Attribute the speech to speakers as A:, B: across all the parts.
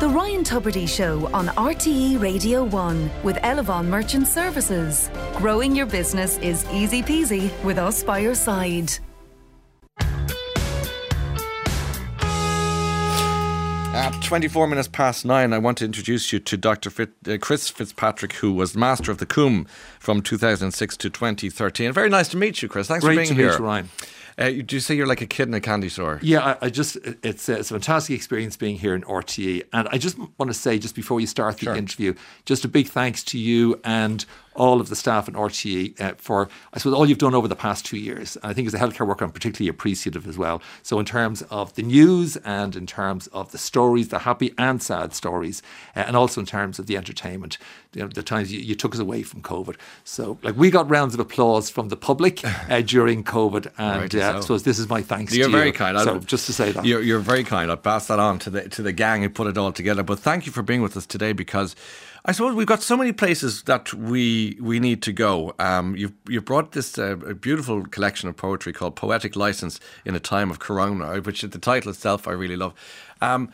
A: The Ryan Tubridy Show on RTE Radio 1 with Elavon Merchant Services. Growing your business is easy peasy with us by your side.
B: At 24 minutes past nine, I want to introduce you to Dr. Fit, uh, Chris Fitzpatrick, who was Master of the Coombe from 2006 to 2013. Very nice to meet you, Chris. Thanks
C: Great
B: for being
C: to
B: here.
C: meet you, Ryan.
B: Uh, do you say you're like a kid in a candy store?
C: Yeah, I, I just it's a, it's a fantastic experience being here in RTE, and I just want to say just before you start the
B: Sure.
C: interview, just a big thanks to you and all of the staff in RTE uh, for I suppose all you've done over the past two years. And I think as a healthcare worker, I'm particularly appreciative as well. So in terms of the news and in terms of the stories, the happy and sad stories, uh, and also in terms of the entertainment, you know, the times you, you took us away from COVID. So like we got rounds of applause from the public uh, during COVID, and
B: Rightly
C: uh,
B: so.
C: I suppose this is my thanks
B: You're
C: to
B: very
C: you.
B: kind. I-
C: So just to say that.
B: You're, you're very kind. I'll pass that on to the to the gang who put it all together. But thank you for being with us today because I suppose we've got so many places that we we need to go. Um, you've you brought this uh, a beautiful collection of poetry called Poetic License in a Time of Corona, which the title itself I really love. Um,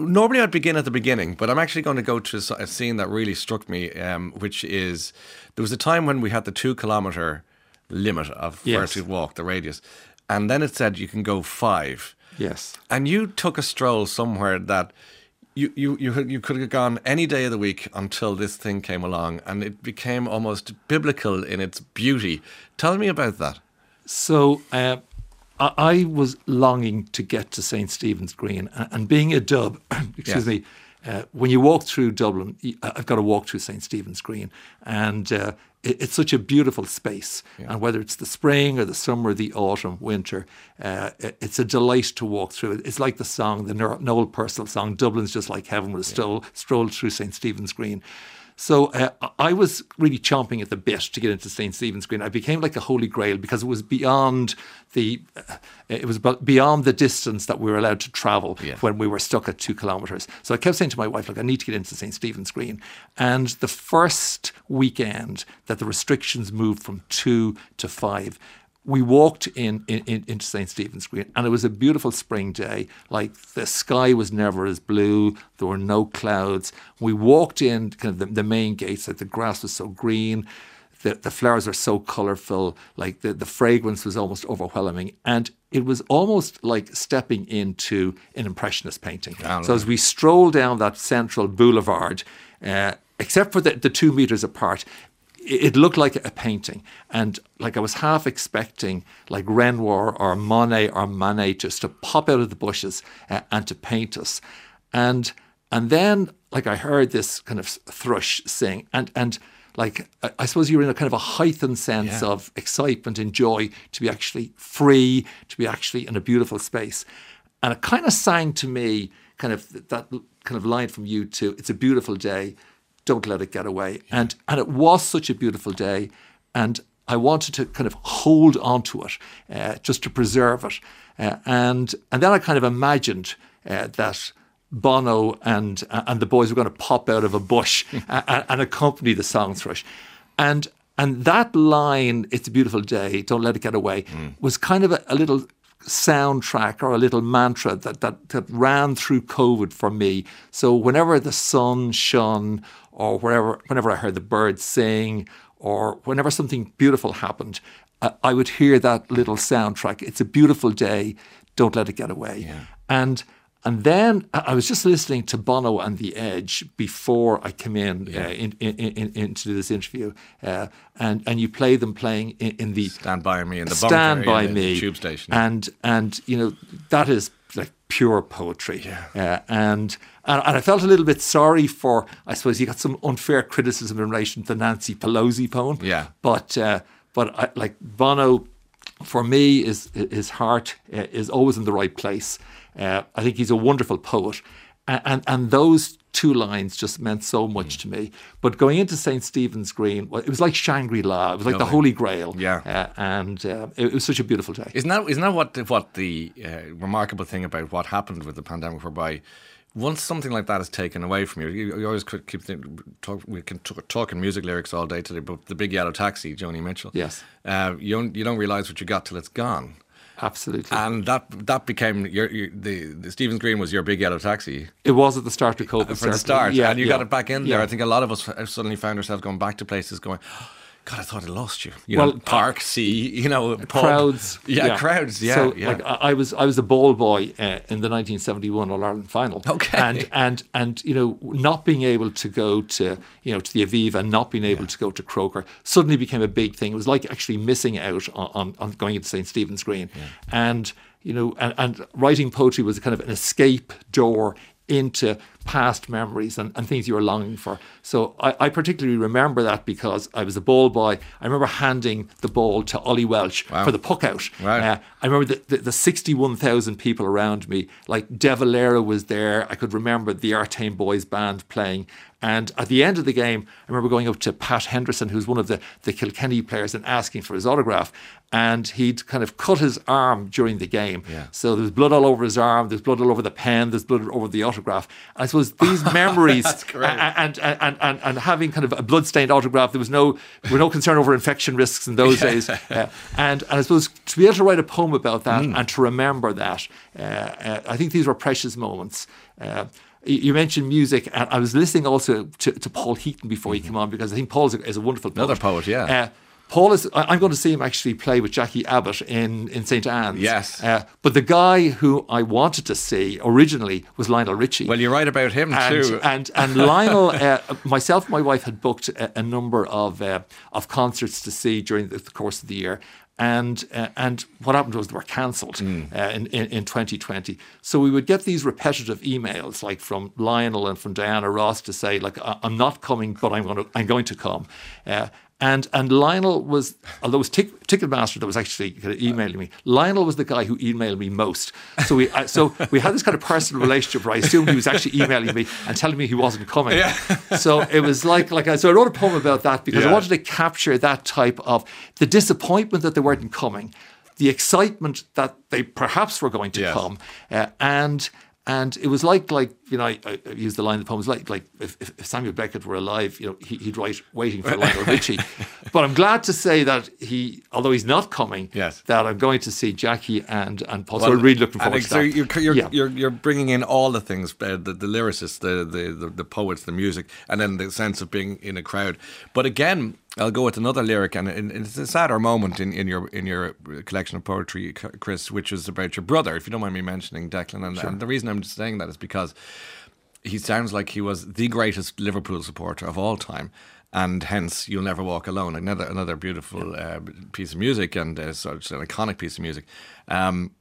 B: Normally, I'd begin at the beginning, but I'm actually going to go to a scene that really struck me, um, which is there was a time when we had the two kilometer limit of where
C: Yes.
B: to walk, the radius, and then it said you can go five.
C: Yes.
B: And you took a stroll somewhere that you, you, you, you could have gone any day of the week until this thing came along, and it became almost biblical in its beauty. Tell me about that.
C: So uh, I, I was longing to get to St Stephen's Green, and, and being a dub, excuse
B: Yes.
C: me, uh, when you walk through Dublin, I've got to walk through St Stephen's Green, and uh, it, it's such a beautiful space. And whether it's the spring or the summer, the autumn, winter, uh, it- it's a delight to walk through. it. It's like the song, the Noel Purcell song, "Dublin's just like heaven." With a stroll, stroll through St Stephen's Green. So uh, I was really chomping at the bit to get into St Stephen's Green. I became like a holy grail because it was beyond the, uh, it was beyond the distance that we were allowed to travel
B: Yeah.
C: when we were stuck at two kilometres. So I kept saying to my wife, like, I need to get into St Stephen's Green. And the first weekend that the restrictions moved from two to five, we walked in, in, in into St Stephen's Green, and it was a beautiful spring day. Like the sky was never as blue. There were no clouds. We walked in kind of the, the main gates. Like the grass was so green, the, the flowers were so colourful. Like the, the fragrance was almost overwhelming, and it was almost like stepping into an impressionist painting. So as we strolled down that central boulevard, uh, except for the, the two meters apart, it looked like a painting. And like i was half expecting like renoir or monet or manet just to pop out of the bushes uh, and to paint us. And and then like i heard this kind of thrush sing and and like I, suppose you're in a kind of a heightened sense
B: Yeah.
C: of excitement and joy to be actually free to be actually in a beautiful space. And it kind of sang to me kind of that kind of line from U2 it's a beautiful day don't let it get away. And and it was such a beautiful day, and I wanted to kind of hold on to it, uh, just to preserve it. Uh, and and then I kind of imagined uh, that Bono and and the boys were going to pop out of a bush and, and accompany the song thrush, and and that line, "It's a beautiful day, don't let it get away," was kind of a, a little soundtrack or a little mantra that, that, that ran through COVID for me. So whenever the sun shone or wherever, whenever I heard the birds sing or whenever something beautiful happened, uh, I would hear that little soundtrack. It's a beautiful day. Don't let it get away. And and then I was just listening to Bono and The Edge before I came in, uh, in, in, in, into this interview, uh, and and you play them playing in, in the
B: Stand by me in the
C: stand by
B: yeah, in the
C: me
B: tube station.
C: and and you know that is like pure poetry uh, and, and and I felt a little bit sorry for I suppose you got some unfair criticism in relation to the Nancy Pelosi poem.
B: Yeah.
C: but uh, but I, like Bono for me is his heart uh, is always in the right place. Uh, I think he's a wonderful poet. And and, and those two lines just meant so much to me. But going into St Stephen's Green well, it was like Shangri-La. It was like the Holy Grail.
B: Yeah.
C: uh, and uh, it, it was such a beautiful day.
B: Isn't that isn't that what the, what the uh, remarkable thing about what happened with the pandemic, whereby once something like that is taken away from you, you, you always could keep think, talk. We can talk, talk in music lyrics all day today, but the big yellow taxi, Joni Mitchell.
C: Yes.
B: uh, you don't you don't realize what you got till it's gone.
C: Absolutely.
B: And that that became your, your the, the Stevens Green was your big yellow taxi
C: it was at the start of COVID.
B: for the start,
C: Yeah,
B: and you
C: yeah.
B: got it back in there.
C: Yeah.
B: I think a lot of us suddenly found ourselves going back to places, going, "God, I thought I lost you." You
C: Well,
B: know, park, sea, you know, pub.
C: crowds.
B: yeah, crowds, yeah,
C: So
B: yeah.
C: like I, was, I was a ball boy uh, in the 1971 All Ireland final.
B: Okay.
C: And and and you know, not being able to go to you know to the Aviva and not being able to go to Croker suddenly became a big thing. It was like actually missing out on, on, on going into St Stephen's Green, and you know, and, and writing poetry was kind of an escape door into past memories and, and things you were longing for. So I, I particularly remember that because I was a ball boy. I remember handing the ball to Ollie Walsh for the puck out.
B: Wow.
C: Uh, I remember the, the, the 61,000 people around me. Like De Valera was there. I could remember the Artane Boys band playing. And at the end of the game, I remember going up to Pat Henderson, who's one of the, the Kilkenny players, and asking for his autograph. And he'd kind of cut his arm during the game.
B: Yeah.
C: So there was blood all over his arm, there's blood all over the pen, there's blood all over the autograph. I suppose these memories and, and, and, and, having kind of a blood-stained autograph, there was no were no concern over infection risks in those days. And, and I suppose to be able to write a poem about that
B: Mm.
C: and to remember that, uh, uh, I think these were precious moments. Uh, you mentioned music, and I was listening also to, to Paul Heaton before he came on because I think Paul is a, is a wonderful poet.
B: Mm-hmm. Another poet, yeah.
C: Uh, Paul is. I'm going to see him actually play with Jacqui Abbott in, in St Anne's.
B: Yes.
C: Uh, but the guy who I wanted to see originally was Lionel Richie.
B: well, you're right about him
C: and,
B: too.
C: and and Lionel, uh, myself, and my wife had booked a, a number of uh, of concerts to see during the, the course of the year. And uh, and what happened was they were cancelled
B: Hmm.
C: uh, in, in in 2020. So we would get these repetitive emails like from Lionel and from Diana Ross to say like "I- I'm not coming, but I'm going to I'm going to come. Uh, and and Lionel was, although it was Tick, Ticketmaster that was actually kind of emailing me. Lionel was the guy who emailed me most. So we I, so we had this kind of personal relationship where I assumed he was actually emailing me and telling me he wasn't coming. Yeah. so it was like like I, so I wrote a poem about that because I wanted to capture that type of the disappointment that they weren't coming, the excitement that they perhaps were going to
B: Yes.
C: come, uh, and. And it was like, like you know, I, I used the line in the poem. It was like, like if, if Samuel Beckett were alive, you know, he, he'd write "Waiting for Lionel Richie." But I'm glad to say that he, although he's not coming,
B: Yes.
C: that I'm going to see Jacqui and and Paul. so I'm really looking forward to
B: so
C: that.
B: You're, you're,
C: Yeah.
B: you're, you're bringing in all the things uh, the, the lyricists, the, the, the, the poets, the music, and then the sense of being in a crowd. But again, I'll go with another lyric, and, it's a sadder moment in, in your in your collection of poetry, Chris, which is about your brother, if you don't mind me mentioning Declan. And, and the reason I'm just saying that is because he sounds like he was the greatest Liverpool supporter of all time. And hence, you'll never walk alone. Another another beautiful uh, piece of music, and uh, such an iconic piece of music. Um,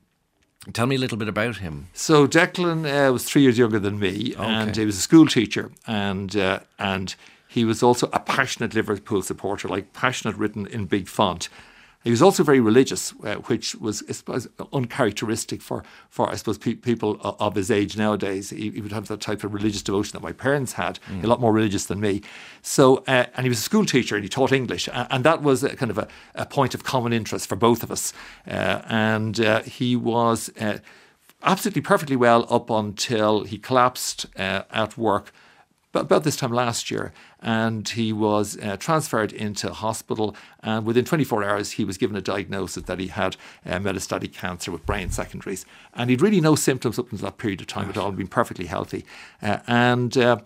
B: Tell me a little bit about him.
C: So Declan uh, was three years younger than me, and he was a school teacher, and uh, and he was also a passionate Liverpool supporter, like passionate written in big font. He was also very religious, uh, which was I suppose, uncharacteristic for, for I suppose pe- people of his age nowadays. He, he would have that type of religious devotion that my parents had, a lot more religious than me. So, uh, and he was a school teacher and he taught English, a- and that was a kind of a, a point of common interest for both of us. Uh, and uh, he was. Uh, absolutely perfectly well up until he collapsed uh, at work about this time last year. And he was uh, transferred into hospital. And within 24 hours, he was given a diagnosis that he had uh, metastatic cancer with brain secondaries. And he'd really no symptoms up until that period of time at all, been perfectly healthy. Uh, and uh,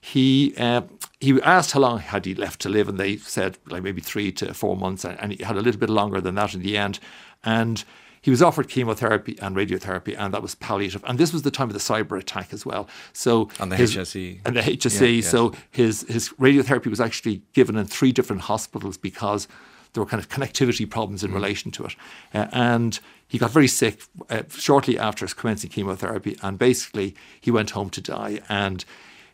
C: he uh, he asked how long had he left to live, and they said like maybe three to four months, and, and he had a little bit longer than that in the end. And he was offered chemotherapy and radiotherapy, and that was palliative. And this was the time of the cyber attack as well. So
B: On the
C: his-
B: HSE.
C: and the HSE.
B: Yeah, yes.
C: So his his radiotherapy was actually given in three different hospitals because there were kind of connectivity problems
B: Mm.
C: in relation to it, Uh, and he got very sick uh, shortly after his commencing chemotherapy, and basically he went home to die. And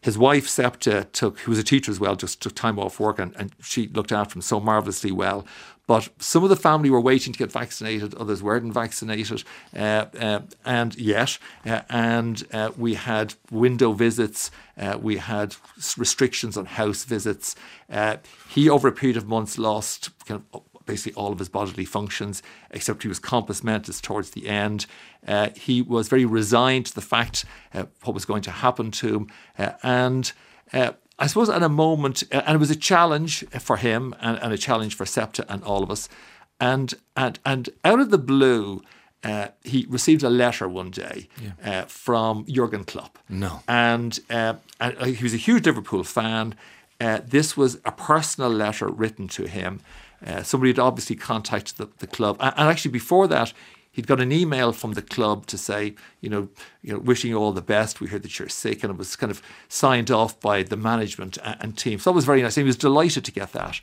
C: his wife Septa took, who was a teacher as well, just took time off work, and, and she looked after him so marvelously well. But some of the family were waiting to get vaccinated, others weren't vaccinated, uh, uh, and yet, uh, and uh, we had window visits, uh, we had restrictions on house visits. Uh, he, over a period of months, lost kind of basically all of his bodily functions, except he was compos mentis towards the end. Uh, he was very resigned to the fact uh, what was going to happen to him, uh, and. Uh, I suppose at a moment, uh, and it was a challenge for him and, and a challenge for Septa and all of us. And, and, and out of the blue, uh, he received a letter one day uh, from Jurgen Klopp.
B: No.
C: And, uh, and uh, he was a huge Liverpool fan. Uh, this was a personal letter written to him. Uh, somebody had obviously contacted the, the club. And, and actually, before that, he'd got an email from the club to say, you know, you know, wishing you all the best. We heard that you're sick, and it was kind of signed off by the management and, and team. So that was very nice. And he was delighted to get that.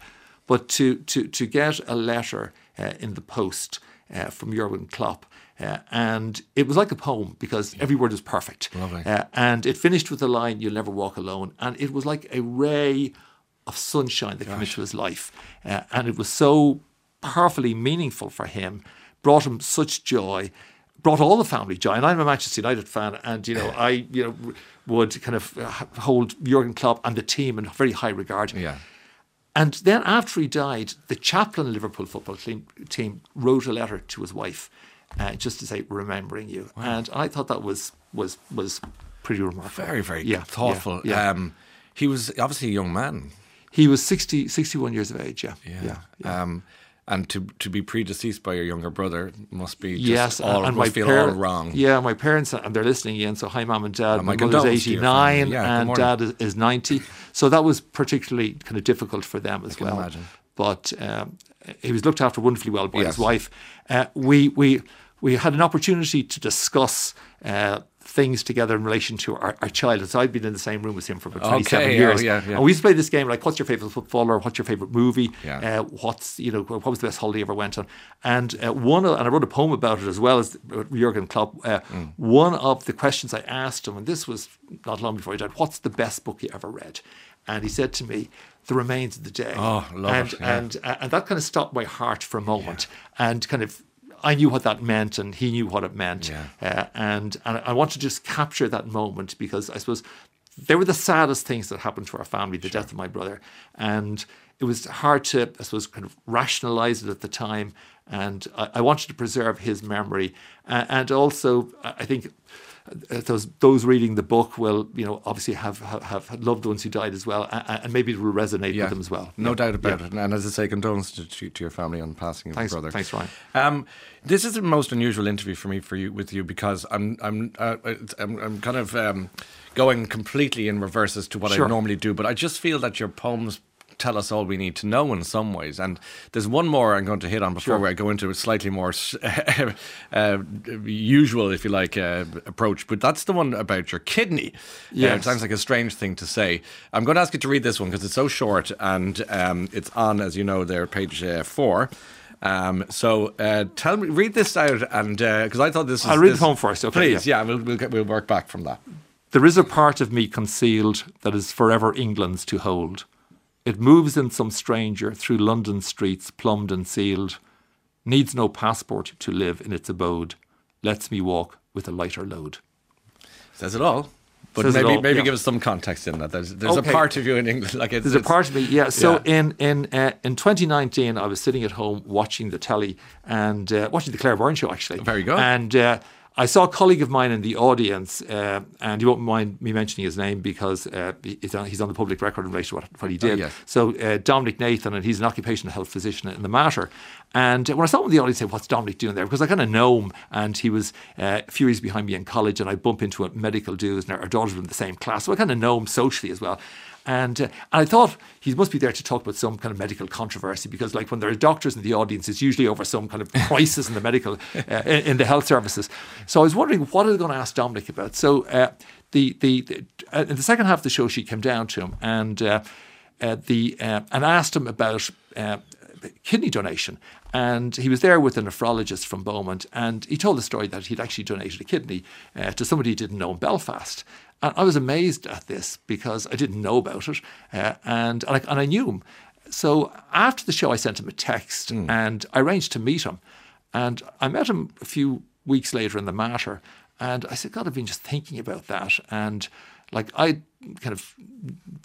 C: But to to to get a letter uh, in the post uh, from Jurgen Klopp. Uh, and it was like a poem because every word was perfect.
B: Lovely.
C: Uh, and it finished with the line, You'll never walk alone. And it was like a ray of sunshine that came into his life. Uh, and it was so powerfully meaningful for him, brought him such joy, brought all the family joy. And I'm a Manchester United fan, and you know, I you know would kind of uh, hold Jurgen Klopp and the team in very high regard.
B: Yeah.
C: And then after he died, the chaplain of Liverpool football team, wrote a letter to his wife, uh, just to say remembering you. And I thought that was was was pretty remarkable.
B: Very, very
C: Yeah,
B: thoughtful.
C: yeah, yeah.
B: Um, he was obviously a young man.
C: He was 60, 61 years of age. Yeah, yeah. yeah.
B: Um, and to to be predeceased by your younger brother must be just
C: yes,
B: all,
C: and
B: must
C: my
B: feel
C: parents,
B: all wrong.
C: Yeah, my parents, and they're listening in. So, hi, mom and dad.
B: And my
C: my mother's
B: condolences to your family.
C: 89
B: Yeah,
C: and dad is, is 90. So, that was particularly kind of difficult for them as well.
B: imagine.
C: But um, he was looked after wonderfully well by
B: Yes.
C: his wife. Uh, we, we, we had an opportunity to discuss. Uh, Things together in relation to our, our child. So I'd been in the same room as him for about 27
B: Okay, oh,
C: years.
B: yeah, yeah.
C: And we used to play this game like, what's your favourite footballer? What's your favourite movie?
B: Yeah.
C: Uh, what's you know what was the best holiday you ever went on and uh, one of, and I wrote a poem about it as well as Jurgen Klopp uh,
B: Mm.
C: one of the questions I asked him and this was not long before he died what's the best book you ever read and he said to me The Remains of the Day
B: Oh, love
C: and,
B: it, yeah.
C: and uh, and that kind of stopped my heart for a moment and kind of I knew what that meant and he knew what it meant
B: Yeah.
C: uh, and and I want to just capture that moment because I suppose they were the saddest things that happened to our family, the death of my brother. And it was hard to, I suppose, kind of rationalize it at the time. And I, I wanted to preserve his memory. Uh, and also, I think those those reading the book will, you know, obviously have have, have loved ones who died as well, and, and maybe it will resonate with them as well.
B: No
C: Yeah.
B: doubt about
C: Yeah.
B: it. And as I say, condolences to, to, your family on passing of
C: Thanks-
B: your brother.
C: thanks, Ryan.
B: Um, this is the most unusual interview for me for you with you because I'm I'm uh, I'm, I'm kind of um, going completely in reverse as to what
C: Sure.
B: I normally do. But I just feel that your poems tell us all we need to know in some ways. And there's one more I'm going to hit on before
C: Sure.
B: I go into a slightly more uh, usual, if you like, uh, approach. But that's the one about your kidney. Uh, it sounds like a strange thing to say. I'm going to ask you to read this one because it's so short and um, it's on, as you know, there, page uh, four. Um, so uh, tell me, read this out, and because I thought this. Was,
C: I'll read
B: this,
C: the poem first, okay,
B: please. Yeah, we'll, we'll get, we'll work back from that.
C: There is a part of me concealed that is forever England's to hold. It moves in some stranger through London streets, plumbed and sealed. Needs no passport to live in its abode. Lets me walk with a lighter load.
B: Says it all. But
C: Says
B: maybe
C: all,
B: maybe
C: yeah.
B: give us some context in that. There's, there's
C: Okay.
B: a part of you in England like it's,
C: There's a part of me, yeah. So
B: Yeah.
C: in in uh, in 2019, I was sitting at home watching the telly and uh, watching the Claire Byrne show actually.
B: Very good.
C: And uh, I saw a colleague of mine in the audience, uh, and you won't mind me mentioning his name because uh, he's, on, he's on the public record in relation to what, what he did.
B: yes.
C: So uh, Dominic Nathan, and he's an occupational health physician in the Mater. And when I saw him in the audience, I said, "What's Dominic doing there?" Because I kind of know him, and he was uh, a few years behind me in college, and I bump into a medical dudes, and our daughters were in the same class, so I kind of know him socially as well. And, uh, and I thought he must be there to talk about some kind of medical controversy because, like, when there are doctors in the audience, it's usually over some kind of crisis in the medical, uh, in, in the health services. So I was wondering what are they going to ask Dominic about. So uh, the the, the uh, in the second half of the show, she came down to him and uh, uh, the and asked him about. Uh, kidney donation. And he was there with a nephrologist from Beaumont, and he told the story that he'd actually donated a kidney uh, to somebody he didn't know in Belfast. And I was amazed at this because I didn't know about it, uh, and, I, and I knew him. So after the show, I sent him a text and I arranged to meet him. And I met him a few weeks later in the Mater, and I said, God, I've been just thinking about that. And like I kind of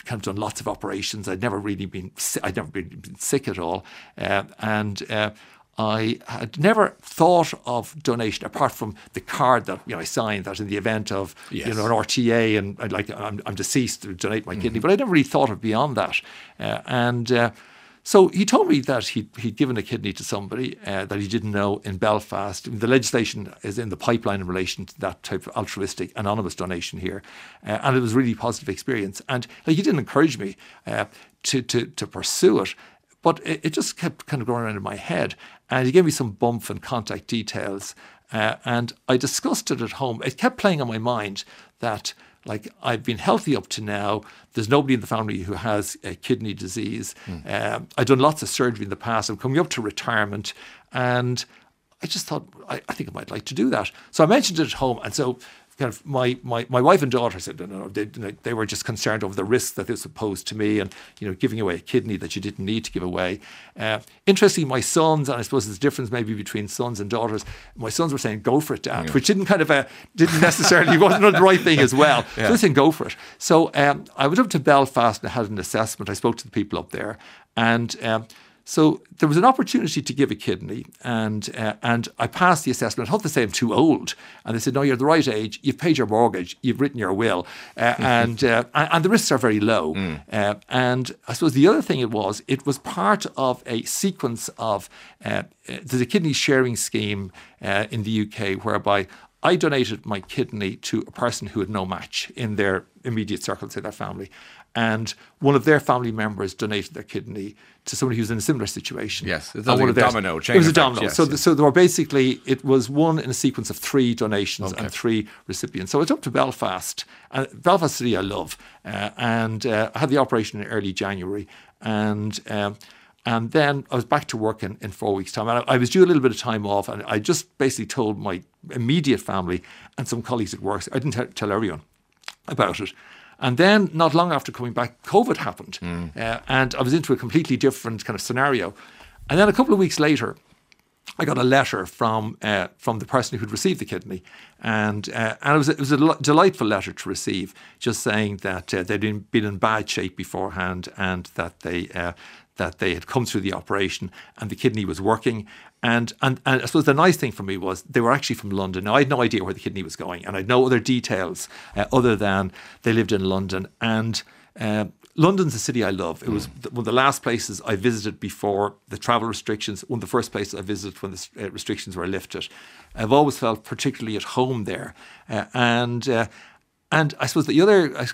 C: kind of done lots of operations. I'd never really been I'd never been, been sick at all, uh, and uh, I had never thought of donation apart from the card that you know I signed that in the event of you know an RTA and I'd like I'm, I'm deceased to donate my kidney, but I never really thought of beyond that, uh, and. Uh, So he told me that he'd, he'd given a kidney to somebody uh, that he didn't know in Belfast. The legislation is in the pipeline in relation to that type of altruistic anonymous donation here, uh, and it was a really positive experience. And like, he didn't encourage me uh, to, to to pursue it, but it, it, just kept kind of going around in my head. And he gave me some bump and contact details, uh, and I discussed it at home. It kept playing on my mind that like I've been healthy up to now. There's nobody in the family who has a kidney disease. Mm. Um, I've done lots of surgery in the past. I'm coming up to retirement, and I just thought I, I, think I might like to do that. So I mentioned it at home, and so kind of my, my, my wife and daughter said no, no, they, they were just concerned over the risks that this would pose to me and you know giving away a kidney that you didn't need to give away. Uh, interestingly, my sons and I suppose there's a difference maybe between sons and daughters. My sons were saying go for it, Dad, yeah. which didn't kind of uh, didn't necessarily wasn't the right thing as well. Yeah. So they said go for it. So um, I went up to Belfast and I had an assessment. I spoke to the people up there and. Um, so there was an opportunity to give a kidney, and uh, and I passed the assessment. I thought they say I'm too old, and they said, "No, you're the right age. You've paid your mortgage. You've written your will, uh, and uh, and the risks are very low." Mm. and I suppose the other thing it was, it was part of a sequence of uh, uh, there's a kidney sharing scheme in the UK whereby I donated my kidney to a person who had no match in their immediate circle, say their family and one of their family members donated their kidney to somebody who's in a similar situation.
B: Yes, it was a domino.
C: it was a domino. Yes, so, yes. so there were basically it was one in a sequence of three donations okay. and three recipients. So it's up to Belfast, and Belfast City I love, uh, and uh, I had the operation in early January, and. Um, and then I was back to work in, in four weeks' time. And I, I, was due a little bit of time off, and I just basically told my immediate family and some colleagues at work. I didn't t- tell everyone about it. And then, not long after coming back, COVID happened. Mm. Uh, and I was into a completely different kind of scenario. And then a couple of weeks later, I got a letter from uh, from the person who'd received the kidney, and uh, and it was it was a delightful letter to receive, just saying that uh, they'd been, been in bad shape beforehand, and that they uh, that they had come through the operation and the kidney was working. And, and, and I suppose the nice thing for me was they were actually from London. Now, I had no idea where the kidney was going, and I had no other details uh, other than they lived in London. And uh, London's a city I love. It was one of the last places I visited before the travel restrictions, one of the first places I visited when the uh, restrictions were lifted. I've always felt particularly at home there. Uh, and uh, and I suppose the other, I,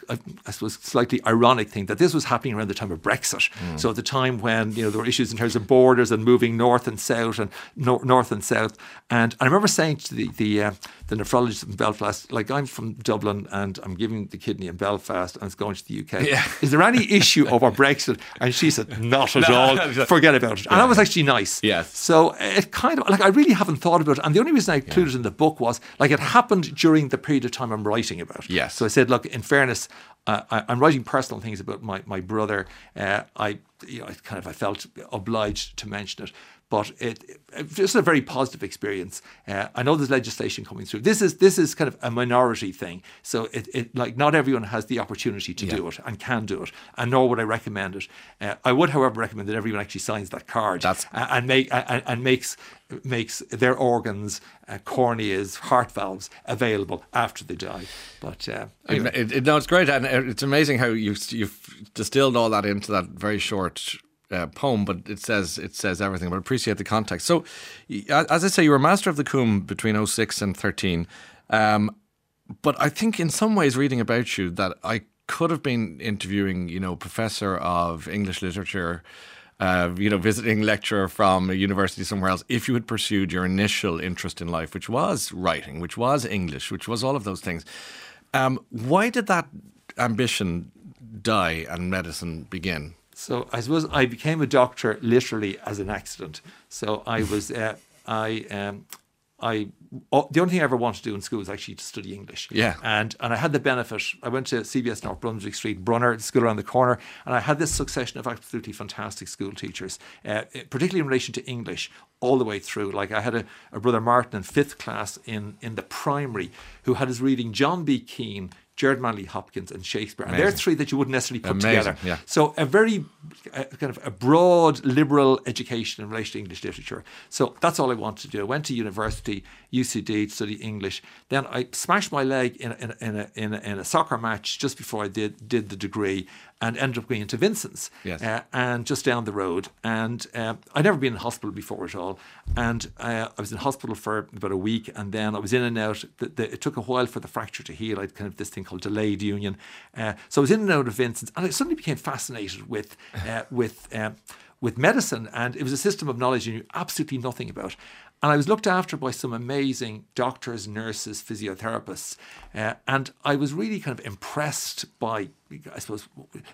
C: I, suppose, slightly ironic thing that this was happening around the time of Brexit. Mm. So at the time when you know there were issues in terms of borders and moving north and south and nor- north and south. And I remember saying to the the, uh, the nephrologist in Belfast, like I'm from Dublin and I'm giving the kidney in Belfast and it's going to the UK. Yeah. Is there any issue over Brexit? And she said, not at no, all. Forget about it. And that was actually nice.
B: Yes.
C: So it kind of like I really haven't thought about it. And the only reason I included yeah. it in the book was like it happened during the period of time I'm writing about.
B: Yes.
C: So I said, look, in fairness, uh, I, am writing personal things about my my brother. Uh, I, you know, I kind of I felt obliged to mention it but it, it just a very positive experience. Uh, I know there's legislation coming through. This is this is kind of a minority thing, so it, it like not everyone has the opportunity to yeah. do it and can do it, and nor would I recommend it. Uh, I would, however, recommend that everyone actually signs that card
B: That's...
C: and make and, and makes makes their organs, uh, corneas, heart valves available after they die. But uh,
B: anyway. it, it, no, it's great, and it's amazing how you you've distilled all that into that very short uh, poem, but it says it says everything. But appreciate the context. So, as I say, you were master of the Coombe between 06 and 13. Um, but I think in some ways, reading about you, that I could have been interviewing, you know, professor of English literature. Uh, you know, visiting lecturer from a university somewhere else, if you had pursued your initial interest in life, which was writing, which was English, which was all of those things, um, why did that ambition die and medicine begin?
C: So I suppose I became a doctor literally as an accident. So I was, uh, I, um, I, oh, the only thing I ever wanted to do in school was actually to study English.
B: Yeah.
C: And and I had the benefit. I went to CBS North Brunswick Street, Brunner, the school around the corner, and I had this succession of absolutely fantastic school teachers, uh, particularly in relation to English, all the way through. Like I had a, a brother Martin in fifth class in in the primary who had his reading John B. Keane, Gerard Manley Hopkins, and Shakespeare. And they're three that you wouldn't necessarily put
B: Amazing,
C: together.
B: yeah.
C: So a very uh, kind of a broad liberal education in relation to English literature. So that's all I wanted to do. I went to university, UCD, to study English. Then I smashed my leg in a, in in a, in a, in a soccer match just before I did did the degree, and ended up going into Vincent's,
B: Yes.
C: uh, and just down the road. And uh, I'd never been in hospital before at all. And uh, I was in hospital for about a week, and then I was in and out. The, the, it took a while for the fracture to heal. I'd kind of this thing called delayed union. Uh, so I was in and out of Vincent's, and I suddenly became fascinated with uh, with uh, with medicine, and it was a system of knowledge you knew absolutely nothing about. And I was looked after by some amazing doctors, nurses, physiotherapists, uh, and I was really kind of impressed by, I suppose,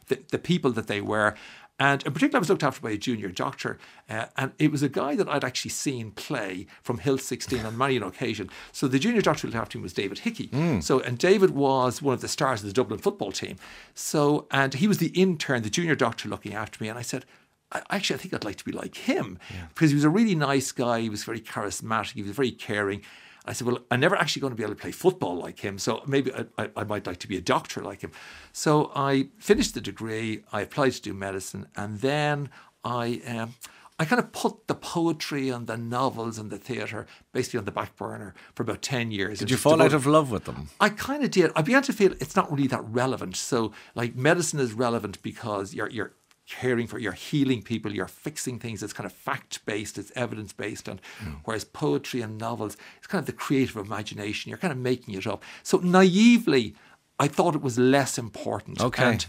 C: the, the people that they were. And in particular, I was looked after by a junior doctor, uh, and it was a guy that I'd actually seen play from Hill 16 on many an occasion. So the junior doctor who looked after him was David Hickey. So, and David was one of the stars of the Dublin football team. So, and he was the intern, the junior doctor looking after me, and I said, actually, I think I'd like to be like him because he was a really nice guy. He was very charismatic. He was very caring. I said, well, I'm never actually going to be able to play football like him, so maybe I, I, I might like to be a doctor like him. So I finished the degree. I applied to do medicine, and then I. Um, I kind of put the poetry and the novels and the theatre basically on the back burner for about 10 years.
B: Did you fall out of love with them?
C: I kind of did. I began to feel it's not really that relevant. So, like, medicine is relevant because you're you're caring for, you're healing people, you're fixing things. It's kind of fact based, it's evidence based, and whereas poetry and novels, it's kind of the creative imagination. You're kind of making it up. So naively, I thought it was less important.
B: Okay.
C: And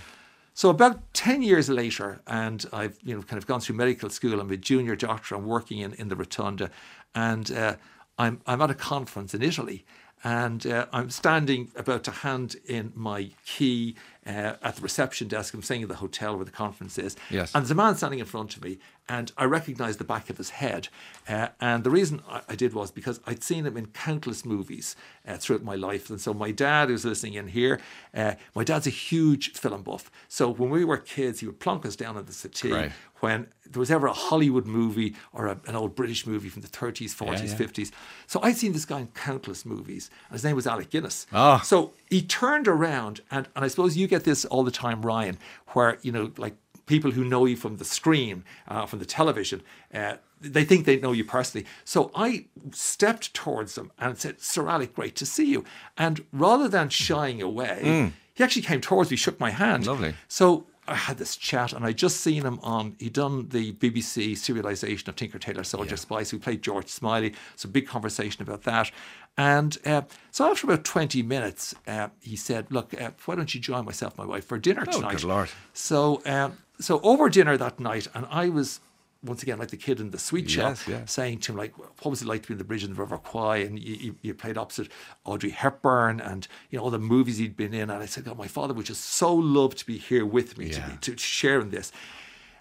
C: so about 10 years later, and I've you know kind of gone through medical school, I'm a junior doctor, I'm working in, in the Rotunda, and uh, I'm, I'm at a conference in Italy, and uh, I'm standing about to hand in my key uh, at the reception desk. I'm staying in the hotel where the conference is.
B: Yes.
C: And there's a man standing in front of me, and I recognised the back of his head. Uh, and the reason I, I did was because I'd seen him in countless movies uh, throughout my life. And so my dad, who's listening in here, uh, my dad's a huge film buff. So when we were kids, he would plonk us down on the settee
B: Right.
C: when there was ever a Hollywood movie or a, an old British movie from the 30s, 40s,
B: yeah.
C: 50s. So I'd seen this guy in countless movies. And his name was Alec Guinness.
B: Ah.
C: So he turned around, and, and I suppose you get this all the time, Ryan, where, you know, like people who know you from the screen, uh, from the television, uh, they think they know you personally. So I stepped towards them and said, Sir Alec, great to see you. And rather than shying away, he actually came towards me, shook my hand.
B: Mm. Lovely.
C: So I had this chat, and I just seen him on. He'd done the BBC serialization of Tinker Tailor Soldier Spy. So we played George Smiley. So big conversation about that. And uh, so after about twenty minutes, uh, he said, "Look, uh, why don't you join myself, and my wife, for dinner
B: Oh,
C: tonight?"
B: good Lord.
C: So, um, so over dinner that night, and I was once again like the kid in the sweet shop,
B: Yes, yes.
C: saying to him like, "What was it like to be in the Bridge in the River Kwai?" And you, you, you played opposite Audrey Hepburn, and you know all the movies he'd been in. And I said, "God, my father would just so love to be here with me to, be, to share in this."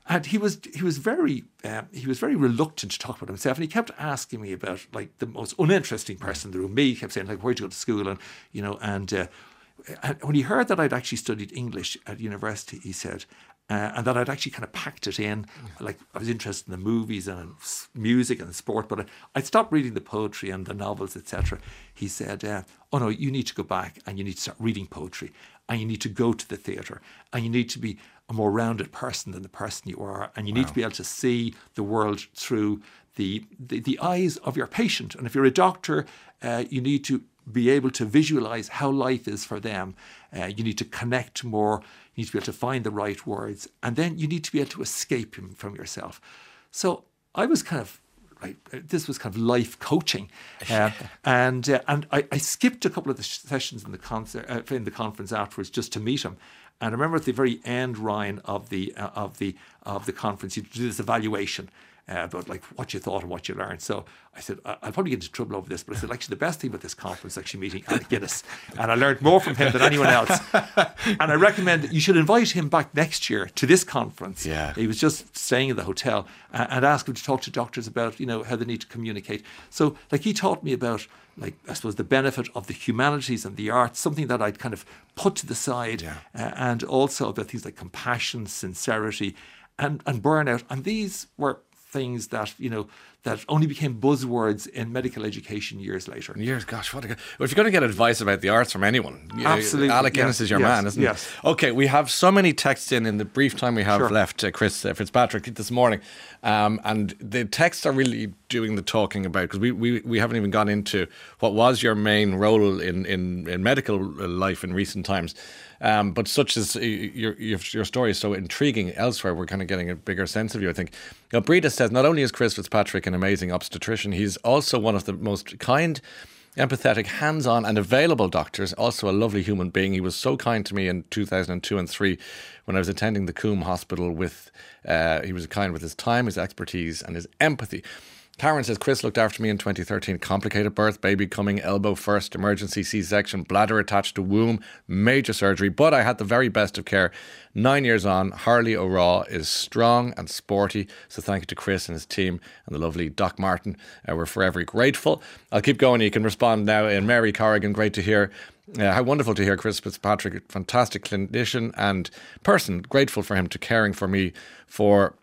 C: And he was he was very um, he was very reluctant to talk about himself, and he kept asking me about like the most uninteresting person in the room. Me, he kept saying like, "Where'd you go to school?" And you know, and uh, and when he heard that I'd actually studied English at university, he said, uh, and that I'd actually kind of packed it in. Like I was interested in the movies and music and sport, but I'd stopped reading the poetry and the novels, etc. He said, uh, "Oh no, you need to go back and you need to start reading poetry, and you need to go to the theatre, and you need to be a more rounded person than the person you are, and you need to be able to see the world through the the, the eyes of your patient. And if you're a doctor, uh, you need to." be able to visualize how life is for them. Uh, you need to connect more. You need to be able to find the right words. And then you need to be able to escape him from yourself. So I was kind of like, this was kind of life coaching. Uh, and uh, and I, I skipped a couple of the sessions in the, concert, uh, in the conference afterwards just to meet him. And I remember at the very end, Ryan, of the, uh, of the, of the conference, you do this evaluation uh, about like what you thought and what you learned. So I said, I- I'll probably get into trouble over this, but I said, actually, the best thing about this conference is actually meeting Alec Guinness. And I learned more from him than anyone else. And I recommend that you should invite him back next year to this conference.
B: Yeah.
C: He was just staying in the hotel uh, and ask him to talk to doctors about, you know, how they need to communicate. So like he taught me about like I suppose the benefit of the humanities and the arts, something that I'd kind of put to the side,
B: Yeah.
C: uh, and also about things like compassion, sincerity, and and burnout. And these were things that you know that only became buzzwords in medical education years later.
B: Years, gosh, what a good. Well, if you're going to get advice about the arts from anyone,
C: Absolutely,
B: Alec Guinness
C: yes,
B: is your
C: yes,
B: man, isn't
C: yes.
B: he? Okay, we have so many texts in in the brief time we have
C: Sure.
B: left, uh, Chris uh, Fitzpatrick, this morning. Um, and the texts are really doing the talking about because we, we, we haven't even gone into what was your main role in, in, in medical life in recent times. Um, but such as uh, your, your your story is so intriguing elsewhere, we're kind of getting a bigger sense of you. I think. Now, Breda says not only is Chris Fitzpatrick an amazing obstetrician, he's also one of the most kind, empathetic, hands-on, and available doctors. Also a lovely human being. He was so kind to me in 2002 and three when I was attending the Coombe Hospital. With uh, he was kind with his time, his expertise, and his empathy. Karen says Chris looked after me in 2013. Complicated birth, baby coming, elbow first, emergency C section, bladder attached to womb, major surgery. But I had the very best of care. Nine years on, Harley O'Raw is strong and sporty. So thank you to Chris and his team and the lovely Doc Martin. Uh, we're forever grateful. I'll keep going. You can respond now. And Mary Corrigan, great to hear. Uh, how wonderful to hear Chris Fitzpatrick, fantastic clinician and person. Grateful for him to caring for me for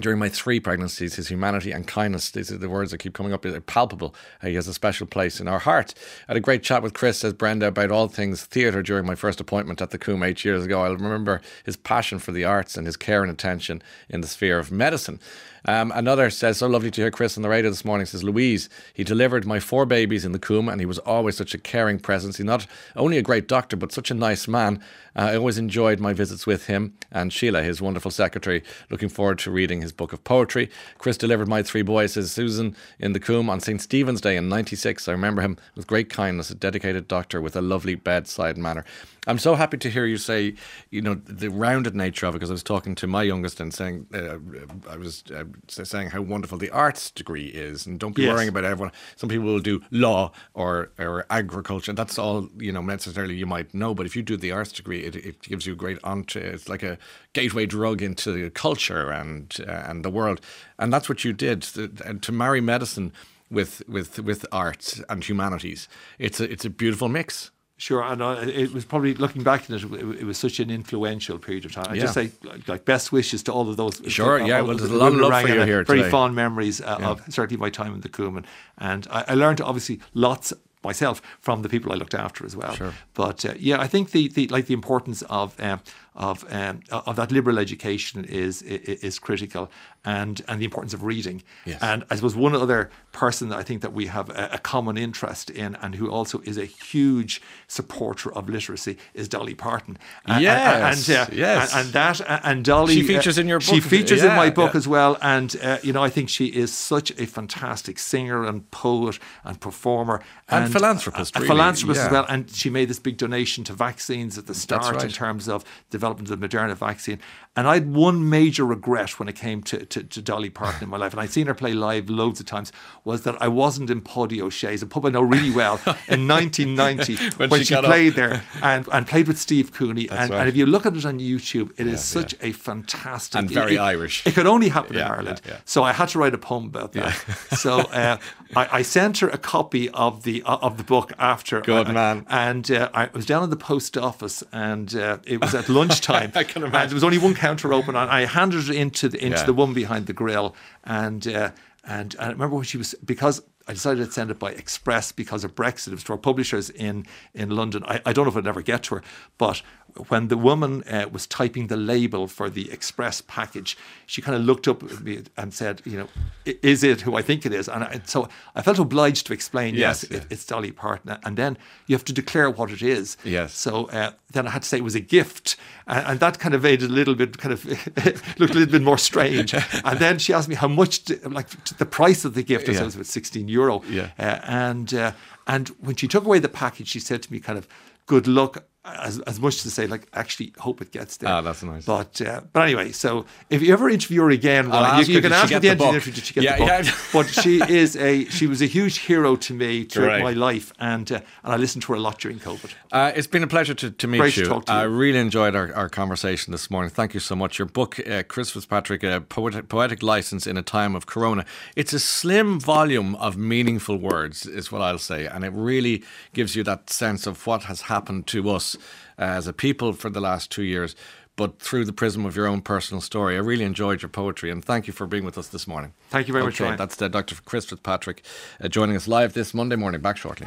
B: during my three pregnancies, his humanity and kindness, these are the words that keep coming up, are palpable. He has a special place in our heart. I had a great chat with Chris, says Brenda, about all things theatre during my first appointment at the Coombe eight years ago. I'll remember his passion for the arts and his care and attention in the sphere of medicine. Um, another says, so lovely to hear Chris on the radio this morning, says Louise, he delivered my four babies in the Coombe and he was always such a caring presence. He's not only a great doctor, but such a nice man. Uh, I always enjoyed my visits with him and Sheila, his wonderful secretary. Looking forward to reading his book of poetry. Chris delivered my three boys, says Susan, in the Coombe on St. Stephen's Day in 96. I remember him with great kindness, a dedicated doctor with a lovely bedside manner. I'm so happy to hear you say, you know, the rounded nature of it, because I was talking to my youngest and saying, uh, I was uh, saying how wonderful the arts degree is, and don't be
C: Yes.
B: worrying about everyone. Some people will do law or or agriculture. That's all you know necessarily you might know, but if you do the arts degree, it, it gives you a great entree. It's like a gateway drug into the culture and uh, and the world, and that's what you did. To, to marry medicine with with with arts and humanities, it's a it's a beautiful mix.
C: Sure, and uh, it was probably looking back at it, it, it was such an influential period of time. I
B: Yeah.
C: just say like, like best wishes to all of those.
B: Sure, yeah, well, there's a lot of love for you here
C: Very
B: today.
C: fond memories uh, of certainly my time in the and, and I, I learned obviously lots myself from the people I looked after as well.
B: Sure.
C: But uh, yeah, I think the, the like the importance of um, of um, of that liberal education is i- i- is critical, and and the importance of reading.
B: Yes.
C: And I suppose one other person that I think that we have a, a common interest in, and who also is a huge supporter of literacy, is Dolly Parton. And-
B: Yes,
C: and, uh,
B: yes.
C: and, and that and Dolly.
B: She features in your
C: She
B: book.
C: features in my book
B: yeah.
C: as well, and uh, you know I think she is such a fantastic singer and poet and performer
B: And philanthropist,
C: a, a
B: really,
C: philanthropist
B: yeah.
C: as well. And she made this big donation to vaccines at the start
B: right.
C: in terms of development of the Moderna vaccine. And I had one major regret when it came to, to, to Dolly Parton in my life, and I'd seen her play live loads of times, was that I wasn't in Paddy O'Shea's, a pub I know really well, in 1990
B: When
C: when,
B: she
C: she,
B: got up.
C: played there and, and played with Steve Cooney. And,
B: right.
C: and if you look at it on YouTube, it is such a fantastic
B: And very
C: it-
B: Irish.
C: It could only happen
B: Yeah,
C: in Ireland.
B: yeah.
C: So I had to write a poem about that. so uh, I, I sent her a copy of the of the book after.
B: Good
C: I-
B: man.
C: And uh, I was down at the post office, and uh, it was at lunchtime.
B: I can
C: And
B: imagine.
C: there was only one counter open, and I handed it into the into
B: Yeah.
C: the woman behind the grill, and uh, and and I remember when she was because. I decided to send it by express because of Brexit. It was to our publishers in, in London. I, I don't know if I'd ever get to her, but when the woman uh, was typing the label for the express package, she kind of looked up at me and said, "You know, is it who I think it is?" And I, so I felt obliged to explain,
B: Yes,
C: "Yes,
B: yeah.
C: it, it's Dolly Parton." And then you have to declare what it is.
B: Yes.
C: So uh, then I had to say it was a gift, and, and that kind of made it a little bit kind of looked a little bit more strange. and then she asked me how much, d- like the price of the gift. I
B: Yeah.
C: said it was about sixteen euro.
B: Yeah.
C: Uh, and uh, and when she took away the package, she said to me, kind of, "Good luck." As, as much to say, like, actually, hope it gets there.
B: Ah, that's nice.
C: But uh, but anyway, so if you ever interview her again,
B: ask
C: you, you can ask
B: her
C: at the
B: the
C: end of the interview, did she get
B: Yeah,
C: the book?
B: yeah.
C: but she is a she was a huge hero to me throughout my life, and uh, and I listened to her a lot during COVID.
B: Uh, it's been a pleasure to, to meet
C: Great to
B: you.
C: talk to
B: I
C: you.
B: really enjoyed our, our conversation this morning. Thank you so much. Your book, uh, Chris Fitzpatrick, a poetic, poetic license in a time of corona. It's a slim volume of meaningful words, is what I'll say, and it really gives you that sense of what has happened to us as a people for the last two years. but through the prism of your own personal story. I really enjoyed your poetry, and thank you for being with us this morning.
C: Thank you very
B: okay,
C: much, Ryan.
B: That's uh, Dr. Chris Fitzpatrick uh, joining us live this Monday morning. Back shortly.